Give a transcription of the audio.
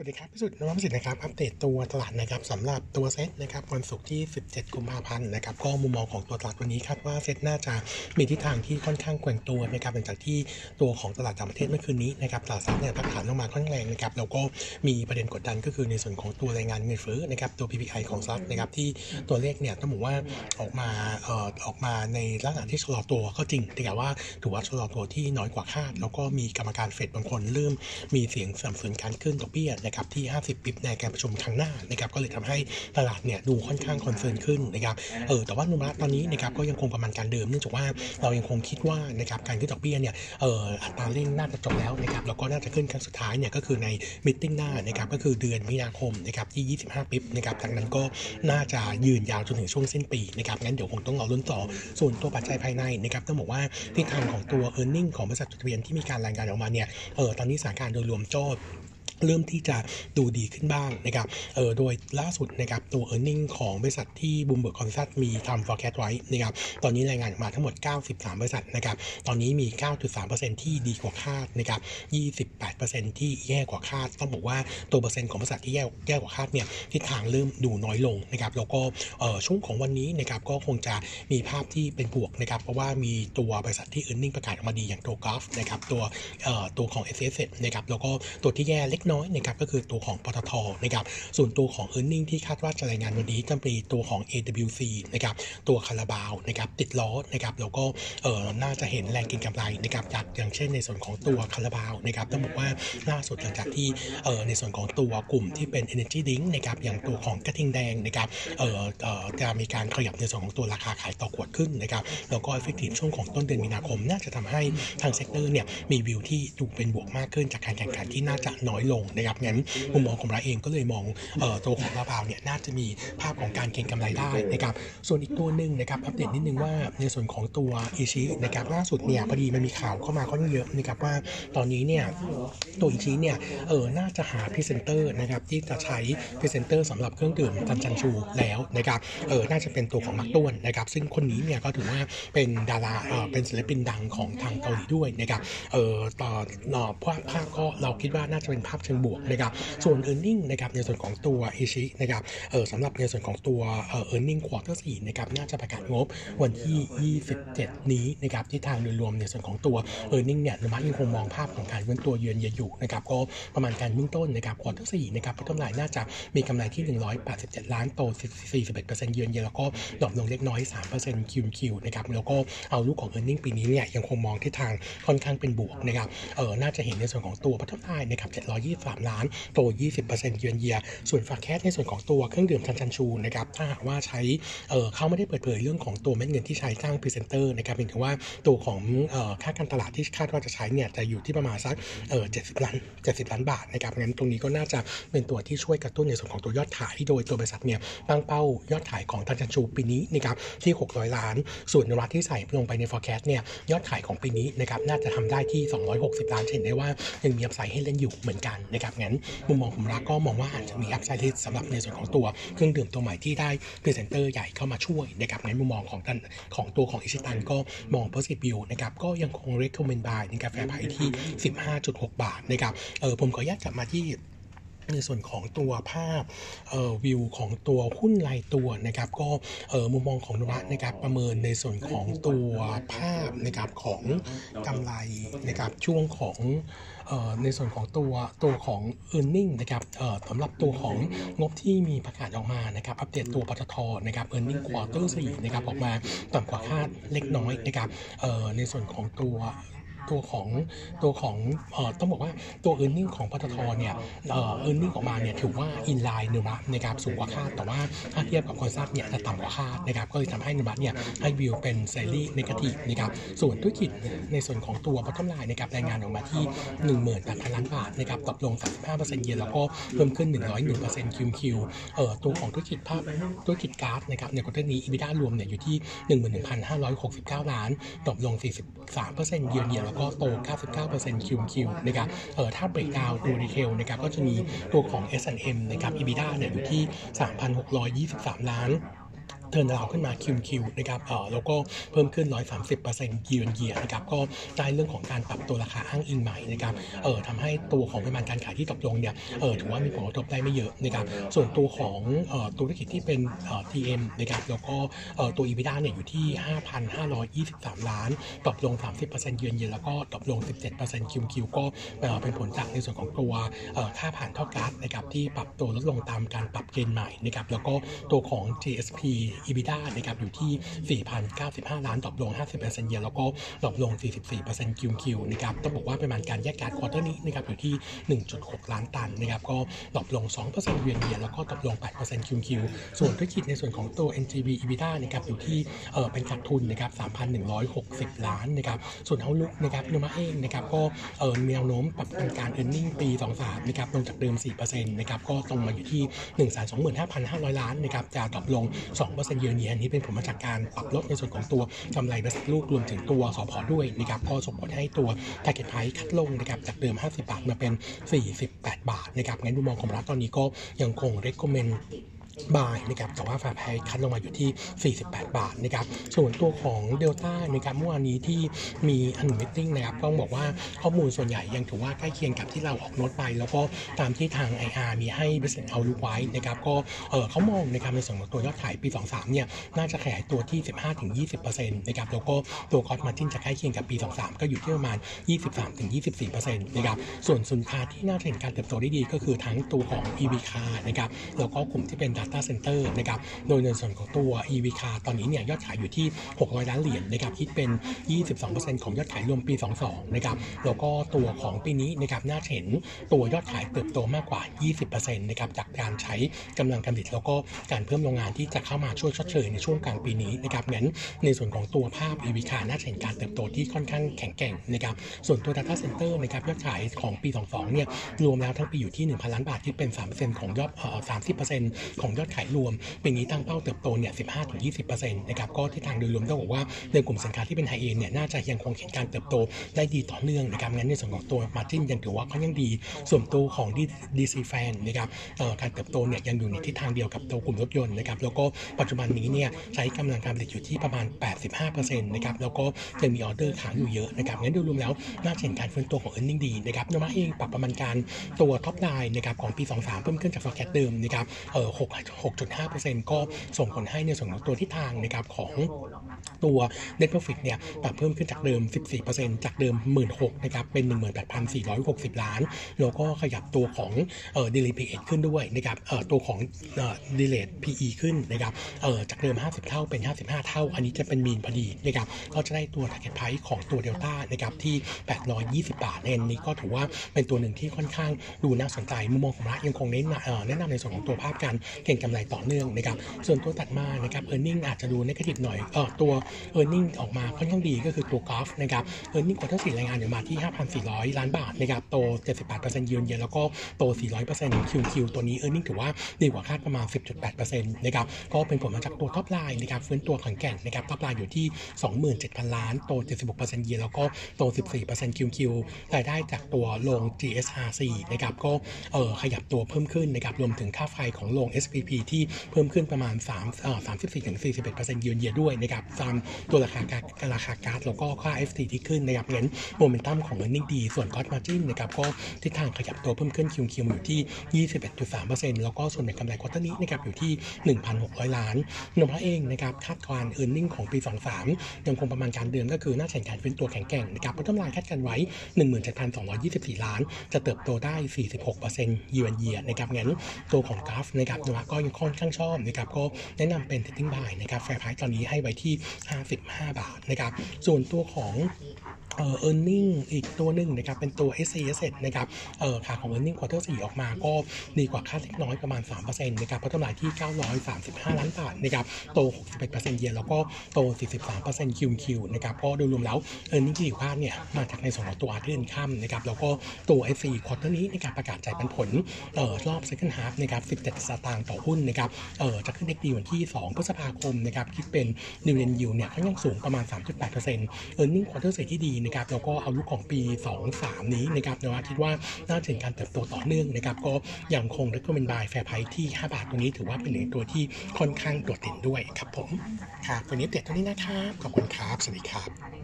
สวัสดีครับพิสุทธิ์นวัตสิทธิ์นะครับอัปเดตตัวตลาดนะครับสำหรับตัวเซ็ตนะครับวันศุกร์ที่ 17 กุมภาพันธ์นะครับก็มุมมองของตัวตลาดวันนี้คาดว่าเซ็ตน่าจะมีทิศทางที่ค่อนข้างแกว่งตัวนะครับหลังจากที่ตัวของตลาดต่างประเทศเมื่อคืนนี้นะครับตลาดสหรัฐเนี่ยพักฐานลงมาค่อนแรงนะครับแล้วก็มีประเด็นกดดันก็คือในส่วนของตัวรายงานเงินเฟ้อนะครับตัว PPI ของสหรัฐนะครับที่ตัวเลขเนี่ยต้องบอกว่าออกมาเอ่อออกมาในลักษณะที่ชะลอตัวก็จริง แต่ว่าถือว่าชะลอตัวที่น้อยกว่าคาด แล้วก็มีกรรมการเฟดบางคนเริ่มมีเสียงสนับสนุนการขึ้นดอกเบี้ยนะครับที่ 50ปิบในการประชุมครั้งหน้านะครับก็เลยทำให้ตลาดเนี่ยดูค่อนข้างคอนเซิร์นขึ้นนะครับเออแต่ว่านุมะตอนนี้นะครับก็ยังคงประมาณการเดิมเนื่องจากว่าเรายังคงคิดว่านะครับการขึ้นดอกเบี้ยเนี่ยเอออัตราเร่งน่าจะจบแล้วนะครับแล้วก็น่าจะขึ้นครั้งสุดท้ายเนี่ยก็คือในมิ팅หน้านะครับก็คือเดือนมีนาคมนะครับที่ 25ปิบนะครับจากนั้นก็น่าจะยืนยาวจนถึงช่วงสิ้นปีนะครับงั้นเดี๋ยวคงต้องรอลุ้นต่อส่วนตัวปัจจัยภายในนะครับต้องบอกว่าทิศทางของตัว e a r n i n g ของบริษัทจดทะเบียนที่มีการรายงานออกมาเนี่ยเออตอนนี้สถานการณ์โดยรวมโจท เริ่มที่จะดูดีขึ้นบ้างนะครับ เออ โดยล่าสุดนะครับตัว e a r n i n g ของบริษัทที่ Bloomberg consensus มีทำ forecast ไว้นะครับ ตอนนี้รายงานออกมาทั้งหมด 93 บริษัทนะครับ ตอนนี้มี 9.3%ที่ดีกว่าคาดนะครับ 28%ที่แย่กว่าคาด ต้องบอกว่าตัวเปอร์เซ็นต์ของบริษัทที่แย่แย่กว่าคาดเนี่ยทิศทางเริ่มดูน้อยลงนะครับ แล้วก็เออช่วงของวันนี้นะครับก็คงจะมีภาพที่เป็นบวกนะครับ เพราะว่ามีตัวบริษัทที่ e a r n i n g ประกาศออกมาดีอย่างตัวกราฟนะครับ ตัวเอ่อตัวของ s s นะครับ แล้วก็ตัวที่แย่เล็กน้อยนะครับก็คือตัวของปตทนะครับส่วนตัวของ e a r n i n g ที่คาดว่าจะรายงานวันนี้จะมีตัวของ AWC นะครับตัวคาราบาวนะครับติดล้อนะครับแล้วก็เออน่าจะเห็นแรงก็งกำไรนะครับจากอย่างเช่นในส่วนของตัวคาราบาวนะครับต้องบอกว่าล่าสุดหลังจากที่เออในส่วนของตัวกลุ่มที่เป็น Energy Drink นะครับอย่างตัวของกระทิงแดงนะครับเออเออจะมีการขยับในส่วนของตัวราคาขายต่อขวดขึ้นนะครับแล้วก็ effective ช่วงของต้นเดือนมีนาคม น่าจะทำให้ทาง sector เนี่ยมีวิวที่ดูเป็นบวกมากขึ้นจากการแข่งขันที่น่าจะน้อยลงนะครับงั้นมุมมองของเราเองก็เลยมองออตัวของคาราบาวเนี่ยน่าจะมีภาพของการเก็งกำไรได้นะครับส่วนอีกตัวหนึ่งนะครับอัปเดตนิดนึงว่าในส่วนของตัวอิชินะครับล่าสุดเนี่ยพอดีมันมีข่าวเข้ามาค่อนข้างเยอะนะครับว่าตอนนี้เนี่ยตัวอิชิเนี่ยเออน่าจะหาพรีเซนเตอร์นะครับที่จะใช้พรีเซนเตอร์สำหรับเครื่องดื่มตันซันซูแล้วนะครับเออน่าจะเป็นตัวของมาร์คต้วนนะครับซึ่งคนนี้เนี่ยก็ถือว่าเป็นดาราเออเป็นศิลปินดังของทางเกาหลีด้วยนะครับเออต่อต่อภาพภาพก็เราคิดว่าน่าจะเป็นภาพเชิงบวกนะครับส่วน e a r n i n g นะครับในส่วนของตัวอิชินะครับเออสำหรับในส่วนของตัวเออ earning quarter 4นะครับน่าจะประกาศงบวันที่ 27 นี้นะครับที่ทางโดยรวมในส่วนของตัว e a r n i n g เนี่ยนุมัติยังคงมองภาพของการเว้นตัวเยือนเยียอยู่นะครับก็ประมาณการเบื้องต้นนะครับ quarter 4นะครับพัฒนาน่าจะมีกำไรที่ 187 ล้านโต 41%เยือนเยียแล้วก็ดรอปลงเล็กน้อย3% Q Q นะครับแล้วก็เอาลูกของ e a r n i n g ปีนี้เนี่ยยังคงมองที่ทางค่อนข้างเป็นบวกนะครับเออน่าจะเห็นในส่วนของตัวพัฒนานะครับ23ล้านโต 20%เยือนเยีย ส่วนฝากแคสในส่วนของตัวเครื่องดื่มทันชันชูนะครับถ้าหากว่าใช้เออเขาไม่ได้เปิดเผยเรื่องของตัวเม็ดเงินที่ใช้จ้างพรีเซนเตอร์นะครับเพียงแต่ว่าตัวของเออค่าการตลาดที่คาดว่าจะใช้เนี่ยจะอยู่ที่ประมาณสักเออ70ล้าน70ล้านบาทนะครับงั้นตรงนี้ก็น่าจะเป็นตัวที่ช่วยกระตุ้นในส่วนของตัวยอดขาย โดยตัวบริษัทเนี่ยตั้งเป้ายอดขายของตันซันซูปีนี้นะครับที่ 600 ล้าน ส่วนโนมูระที่ใส่ลงไปใน forecast เนี่ยยอดขายของปีนี้นะครับน่าจะทำได้ที่ 260 ล้านเห็นได้ว่ายังมี upside ให้เล่นอยู่เหมือนกันนะครับงั้นมุมมองผมรักก็มองว่าอาจจะมี upside สำหรับในส่วนของตัวเครื่องดื่มตัวใหม่ที่ได้พรีเซนเตอร์ใหญ่เข้ามาช่วยนะครับในมุมมองของท่านของตัวของอิชิตันก็มอง positive view นะครับก็ยังคง recommend buy ในกาแฟไผ่ที่ 15.6 บาทนะครับเออผมขออนุญาตกลับมาที่ในส่วนของตัวภาพเอ่อวิวของตัวหุ้นรายตัวนะครับก็เอ่อมุมมองของโนมูระนะครับประเมินในส่วนของตัวภาพนะครับของกำไรนะครับช่วงของ ในส่วนของตัวตัวของ e a r n i n g นะครับสำหรับตัวของงบที่มีประกาศออกมานะครับอัปเดตตัวปตทนะครับ e a r n i n g quarter 4นะครับออกมาต่ำกว่าคาดเล็กน้อยนะครับในส่วนของตัว ตัวของตัวของเอ่อต้องบอกว่าตัว e a r n i n g ของปตทเนี่ยเอ่อ e a r n i n g ออกมาเนี่ยถือว่า in line โนมูระนะครับสูงกว่าคาดแต่ว่าถ้าเทียบกับ consensus เนี่ยจะต่ำกว่าคาดนะครับก็เลยทำให้โนมูระเนี่ยให้วิวเป็น slightly negative นะครับส่วนธุรกิจในส่วนของตัว bottom line นะครับรายงานออกมาที่ 18,000ล้านบาทนะครับตกลง 35%เยนแล้วก็เพิ่มขึ้น 101% Q Q เอ่อตัวของธุรกิจภาพธุรกิจก๊าซนะครับใน quarter นี้ EBITDA รวมเนี่ยอยู่ที่ 11,569 ล้านตกลง 43%เยือนเยียแล้วก็โต 99% Q Q นะครับเออถ้า breakdown ตัว detail นะครับก็จะมีตัวของ S&M นะครับ EBITDA เนี่ยอยู่ที่ 3,623 ล้าน เทิร์นราวขึ้นมาคิวคิวนะครับเอ่อแล้วก็เพิ่มขึ้น 130%ยีนเยียนะครับก็ได้เรื่องของการปรับตัวราคาอ้างอิงใหม่นะครับเอ่อทำให้ตัวของปริมาณการขายที่ตกลงเนี่ยเอ่อถือว่ามีผลกระทบได้ไม่เยอะนะครับส่วนตัวของเอ่อธุรกิจที่เป็นเอ่อ TM นะครับแล้วก็เอ่อตัว EBITDA เนี่ยอยู่ที่ 5,523 ล้านตกลง 30%เยือนเยียแล้วก็ตกลง 17%คิวคิวก็เอ่อเป็นผลจากในส่วนของตัวเอ่ค่าผ่านท่อก๊าซนะครับที่ปรับตัวลดลงตามการปรับเกณฑ์ใหม่นะครับแล้วก็ตัวของ GSP EBITDA นะครับอยู่ที่ 4,095 ล้านตกลง 50%เยียแล้วก็ตกลง 44% QQ นะครับต้องบอกว่าปริมาณการแยกก๊าซ quarter นี้นะครับอยู่ที่ 1.6 ล้านตันนะครับก็ตกลง 2%เยือนเยียแล้วก็ตกลง 8% QQ ส่วนธุรกิจในส่วนของตัว NGV EBITDA นะครับอยู่ที่เอ่อเป็นขาดทุนนะครับ 3,160 ล้านนะครับส่วน outlook นะครับโนมูระเองนะครับก็เอ่อมีแนวโน้มปรับเป็นการ e a r n i n g ปี 23 นะครับลงจากเดิม 4%นะครับก็ตรงมาอยู่ที่ 125,500 ล้านนะครับจะ drop ลง 2% year on year อันนี้เป็นผลมาจากการปรับลดในส่วนของตัวกำไรบริษัทลูกรวมถึงตัว spread ด้วยนะครับก็ส่งผลให้ตัว target price cut ลงนะครับจากเดิม 50 บาทมาเป็น 48 บาทนะครับงั้นมุมมองของเราตอนนี้ก็ยังคง recommend buy นะครับแต่ว่า fair price cut ลงมาอยู่ที่ 48 บาทนะครับส่วนตัวของเดลต้านะครับเมื่อวานนี้ที่มี analyst meeting นะครับต้องบอกว่าข้อมูลส่วนใหญ่ยังถือว่าใกล้เคียงกับที่เราออกโน้ตไป แล้วก็ตามที่ทาง IR มีให้ Business Outlook ไว้นะครับก็เออเขามองนะครับในส่วนของตัวยอดขายปี 23 เนี่ยน่าจะขยายตัวที่ 15-20%นะครับแล้วก็ตัว gross margin จะใกล้เคียงกับปี 23 ก็อยู่ที่ประมาณ 23-24%นะครับส่วนสินค้าที่น่าจะเห็นการเติบโตได้ดีก็คือทั้งตัวของ EV car นะครับแล้วก็กลุ่มที่เป็น Data Center นะครับโดยในส่วนของตัว EV car ตอนนี้เนี่ยยอดขายอยู่ที่ 600 ล้านเหรียญนะครับคิดเป็น 22%ของยอดขายรวมปี 22 นะครับแล้วก็ตัวของปีนี้นะครับน่าเห็นตัวยอดขายเติบโตมากกว่า 20%นะครับจากการใช้กำลังการผลิตแล้วก็การเพิ่มโรงงานที่จะเข้ามาช่วยชดเชยในช่วงกลางปีนี้นะครับงั้นในส่วนของตัวภาพ EV car น่าเห็นการเติบโตที่ค่อนข้างแข็งแกร่งนะครับส่วนตัว Data Center นะครับยอดขายของปี 22 เนี่ยรวมแล้วทั้งปีอยู่ที่ 1,000 ล้านบาทที่เป็น 3%ของยอดเอ่อ30%ของยอดขายรวมปีนี้ตั้งเป้าเติบโตเนี่ย 15-20%นะครับก็ที่ทางโดยรวมต้องบอกว่าในกลุ่มสินค้าที่เป็นไฮเอ็นเนี่ยน่าจะยังคงเห็นการเติบโตได้ดีต่อเนื่องนะครับงั้นในส่วนของตัวมาจิ้นยังถือว่าค่อนข้างดี ส่วนตัวของ DC Fan นนะครับการเติบโตเนี่ยยังอยู่ในทิศทางเดียวกับตัวกลุ่มรถยนต์นะครับแล้วก็ปัจจุบันนี้เนี่ยใช้กำลังการผลิตอยู่ที่ประมาณ 85%นะครับแล้วก็ยังมีออเดอร์ค้างอยู่เยอะนะครับงั้นโดยรวมแล้วน่าจะเห็นการฟื้นตัวของ e a r n i n g ดีนะครับโนมาเองปรับประมาณการตัวท็อปไลน์นะครับของปี 23 เพิ่มขึ้นจาก forecast เดิมนะครับเอ่อ6 6.5%ก็ส่งผลให้ในส่วนของตัวทิศทางนะครับของตัว net profit เนี่ยปรับเพิ่มขึ้นจากเดิม 14%จากเดิม 16,000นะครับเป็น 18,460 ล้าน แล้วก็ขยับตัวของเอ่อ delay PE ขึ้นด้วยนะครับเอ่อตัวของเอ่อ delay PE ขึ้นนะครับเอ่อจากเดิม 50 เท่าเป็น 55 เท่า อันนี้จะเป็นมีนพอดีนะครับก็จะได้ตัว target price ของตัว Delta นะครับที่ 820 บาทเนนี้ก็ถือว่าเป็นตัวหนึ่งที่ค่อนข้างดูน่าสนใจมุมมองของเรายังคงเน้นเอ่อแนะนำในส่วนของตัวภาพการเก็งกำไรต่อเนื่องนะครับส่วนตัวตัดมานะครับ e a r n i n g อาจจะดู negative หน่อยเออตัว e a r n i n g ออกมาค่อนข้างดีก็คือตัว GULF นะครับ e a r n i n g ควอเตอร์สี่รายงานอยู่มาที่ 5,400 ล้านบาทนะครับโต 78%เยือนเยียแล้วก็โต 400% QQ ตัวนี้ e a r n i n g ถือว่าดีกว่าคาดประมาณ 10.8%นะครับก็เป็นผลมาจากตัว top line นะครับฟื้นตัวแข็งแกร่งนะครับ top line อยู่ที่ 27,000 ล้านโต 76%เยียแล้วก็โต 14% QQ รายได้จากตัวโรง GSRC นะครับก็เออขยับตัวเพิ่มขึ้นนะครับรวมถึงค่าไฟของโรง SPP ที่เพิ่มขึ้นประมาณ3เอ่อ34-41%เยือนเยียด้วยนะครับตามตัวราคาการราคาก๊าซแล้วก็ค่า FT ที่ขึ้นนะครับงั้นโมเมนตัมของ earning ดี ส่วน gross margin นะครับก็ทิศทางขยับตัวเพิ่มขึ้น QQ อยู่ที่ 21.3%แล้วก็ส่วนแบ่งกำไร quarter นี้นะครับอยู่ที่ 1,600 ล้านโนมูระเองนะครับคาดการณ์ earning ของปี 23 ยังคงประมาณการเดิมก็คือน่าจะเห็นการฟื้นตัวแข็งแกร่งนะครับพัฒนาคาดการณ์ไว้ 17,224 ล้าน จะเติบโตได้ 46% year on year นะครับงั้นตัวของ GULF นะครับเราก็ยังค่อนข้างชอบนะครับก็แนะนำเป็น trading buy นะครับ fair price ตอนนี้ให้ไว้ที่ 55 บาทนะครับส่วนตัวของ เอ่อ earning อีกตัวหนึ่งนะครับเป็นตัว s c s นะครับเอ่อขาของ earning quarter 4ออกมาก็ดีกว่าคาดเล็กน้อยประมาณ3%นะครับเพัฒนาที่ 935 ล้านบาทนะครับโต 61%เยียร์แล้วก็โต 43% QQ นะครับก็โดยรวมแล้ว earning ที่ดีกว่าเนี่ยมาจากในส่วนของตัวอาร์เทนคัมนะครับแล้วก็ตัว s 4 quarter นี้ในการประกาศจ่ายปันผลเอ่อรอบ second half นะครับ 17 สตางค์ต่อหุ้นนะครับเอ่อจะขึ้นเด็กดีวันที่ 2 พฤษภาคมนะครับคิดเป็น dividend yield เนี่ยค่อนข้างสูงประมาณ 3.8% earning quarter 4ที่ดีนะครับแล้วก็เอาลุกของปี 23 นี้นะครับเนว่าคิดว่าน่าจะเห็นการเติบโตต่อเนื่องนะครับก็ยังคง recommend buy fair price ที่ 5 บาทตรงนี้ถือว่าเป็นหนึ่งตัวที่ค่อนข้างโดดเด่นด้วยครับผมครับวันนี้เด็ดเท่านี้นะครับขอบคุณครับ สวัสดีครับ